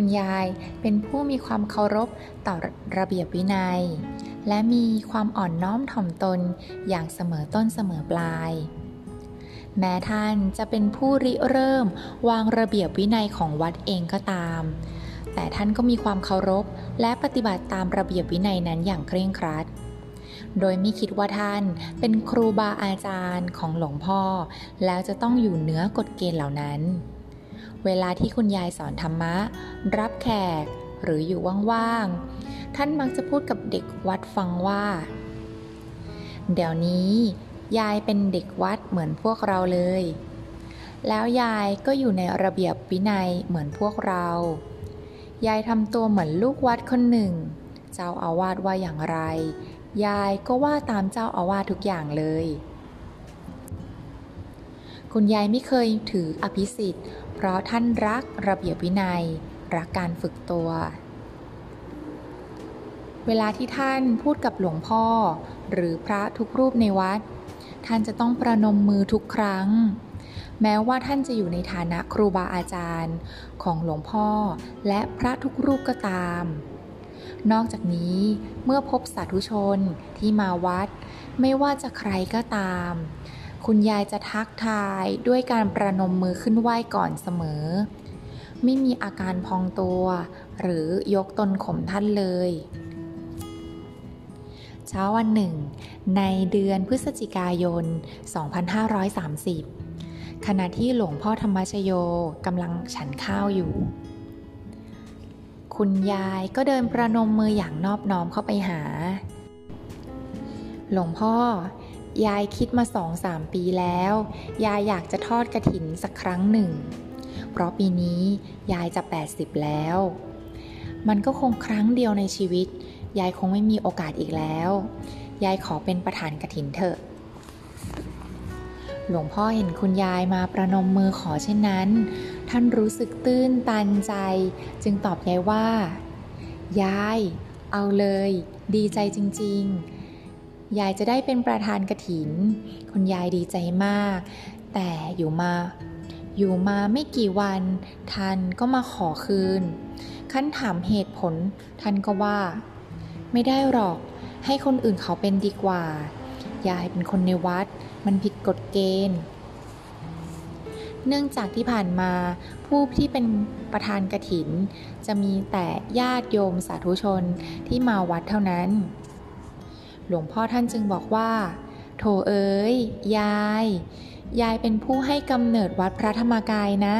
คุณยายเป็นผู้มีความเคารพต่อระเบียบวินัย และมีความอ่อนน้อมถ่อมตนอย่างเสมอต้นเสมอปลาย แม้ท่านจะเป็นผู้ริเริ่มวางระเบียบวินัยของวัดเองก็ตาม แต่ท่านก็มีความเคารพและปฏิบัติตามระเบียบวินัยนั้นอย่างเคร่งครัดโดยไม่คิดว่าท่านเป็นครูบาอาจารย์ของหลวงพ่อ แล้วจะต้องอยู่เหนือกฎเกณฑ์เหล่านั้น เวลาที่คุณยายสอนธรรมะ รับแขก หรืออยู่ว่างๆ ท่านมักจะพูดกับเด็กวัดฟังว่า เดี๋ยวนี้ ยายเป็นเด็กวัดเหมือนพวกเราเลย แล้วยายก็อยู่ในระเบียบวินัยเหมือนพวกเรา ยายทำตัวเหมือนลูกวัดคนหนึ่ง เจ้าอาวาสว่าอย่างไร ยายก็ว่าตามเจ้าอาวาสทุกอย่างเลย คุณยายไม่เคยถืออภิสิทธิ์ เพราะท่านรักระเบียบวินัย รักการฝึกตัว เวลาที่ท่านพูดกับหลวงพ่อ หรือพระทุกรูปในวัด ท่านจะต้องประนมมือทุกครั้ง แม้ว่าท่านจะอยู่ในฐานะครูบาอาจารย์ของหลวงพ่อและพระทุกรูปก็ตามนอกจากนี้เมื่อพบสาธุชนที่มาวัด ไม่ว่าจะใครก็ตาม คุณยายจะทักทายด้วยการประนมมือขึ้นไหว้ก่อนเสมอ ไม่มีอาการพองตัว หรือยกตนข่มท่านเลย เช้าวันหนึ่ง ในเดือนพฤศจิกายน 2530 ขณะที่หลวงพ่อธรรมชโยกำลังฉันข้าวอยู่ คุณยายก็เดินประนมมืออย่างนอบน้อมเข้าไปหา หลวงพ่อ ยายคิดมาสองสามปีแล้ว ยายอยากจะทอดกระถินสักครั้งหนึ่ง เพราะปีนี้ยายจะ 80 แล้ว มันก็คงครั้งเดียวในชีวิต ยายคงไม่มีโอกาสอีกแล้ว ยายขอเป็นประธานกระถินเถอะ หลวงพ่อเห็นคุณยายมาประนมมือขอเช่นนั้น ท่านรู้สึกตื้นตันใจ จึงตอบยายว่า ยาย เอาเลย ดีใจจริง ๆ ยายจะได้เป็นประธานกระถิน คุณยายดีใจมาก แต่อยู่มา อยู่มาไม่กี่วันท่านก็มาขอคืน ขั้นถามเหตุผลท่านก็ว่า ไม่ได้หรอก ให้คนอื่นเขาเป็นดีกว่า ยายเป็นคนในวัด มันผิดกฎเกณฑ์ เนื่องจากที่ผ่านมาผู้ที่เป็นประธานกระถิน จะมีแต่ญาติโยมสาธุชนที่มาวัดเท่านั้น หลวงพ่อท่านจึงบอกว่า โถเอ๋ยยาย ยายเป็นผู้ให้กำเนิดวัดพระธรรมกายนะ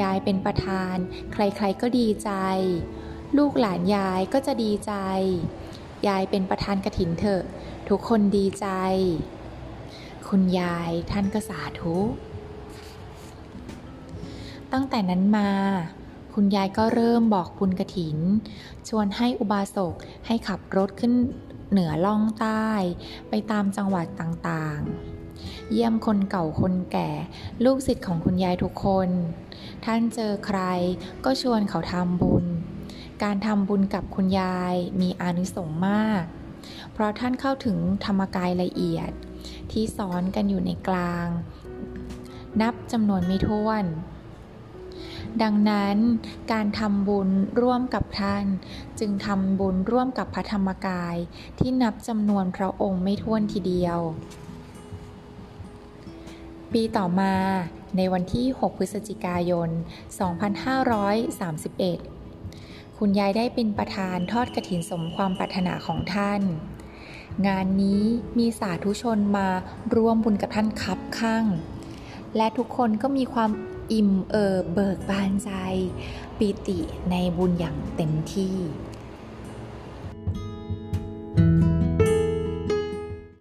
ยายเป็นประธาน ใครๆก็ดีใจ ลูกหลานยายก็จะดีใจ ยายเป็นประธานกระถินเถอะ ทุกคนดีใจ คุณยายท่านก็สาธุ ตั้งแต่นั้นมาคุณยายก็เริ่มบอกบุญกระถิน ชวนให้อุบาสกให้ขับรถขึ้น เหนือล่องใต้ไปตามจังหวัดต่างๆ เยี่ยมคนเก่าคนแก่ ลูกศิษย์ของคุณยายทุกคน ท่านเจอใครก็ชวนเขาทำบุญ การทำบุญกับคุณยายมีอานิสงส์มาก เพราะท่านเข้าถึงธรรมกายละเอียด ที่สอนกันอยู่ในกลาง นับจำนวนไม่ถ้วน ดังนั้นการทำบุญร่วมกับท่าน จึงทำบุญร่วมกับพระธรรมกายที่นับจำนวนพระองค์ไม่ท้วนทีเดียว ปีต่อมาในวันที่ 6 พฤศจิกายน 2531 คุณยายได้เป็นประธานทอดกระถินสมความปรารถนาของท่าน งานนี้มีสาธุชนมาร่วมบุญกับท่านคับข้าง และทุกคนก็มีความ อิ่มเอิบเบิกบานใจ ปิติในบุญอย่างเต็มที่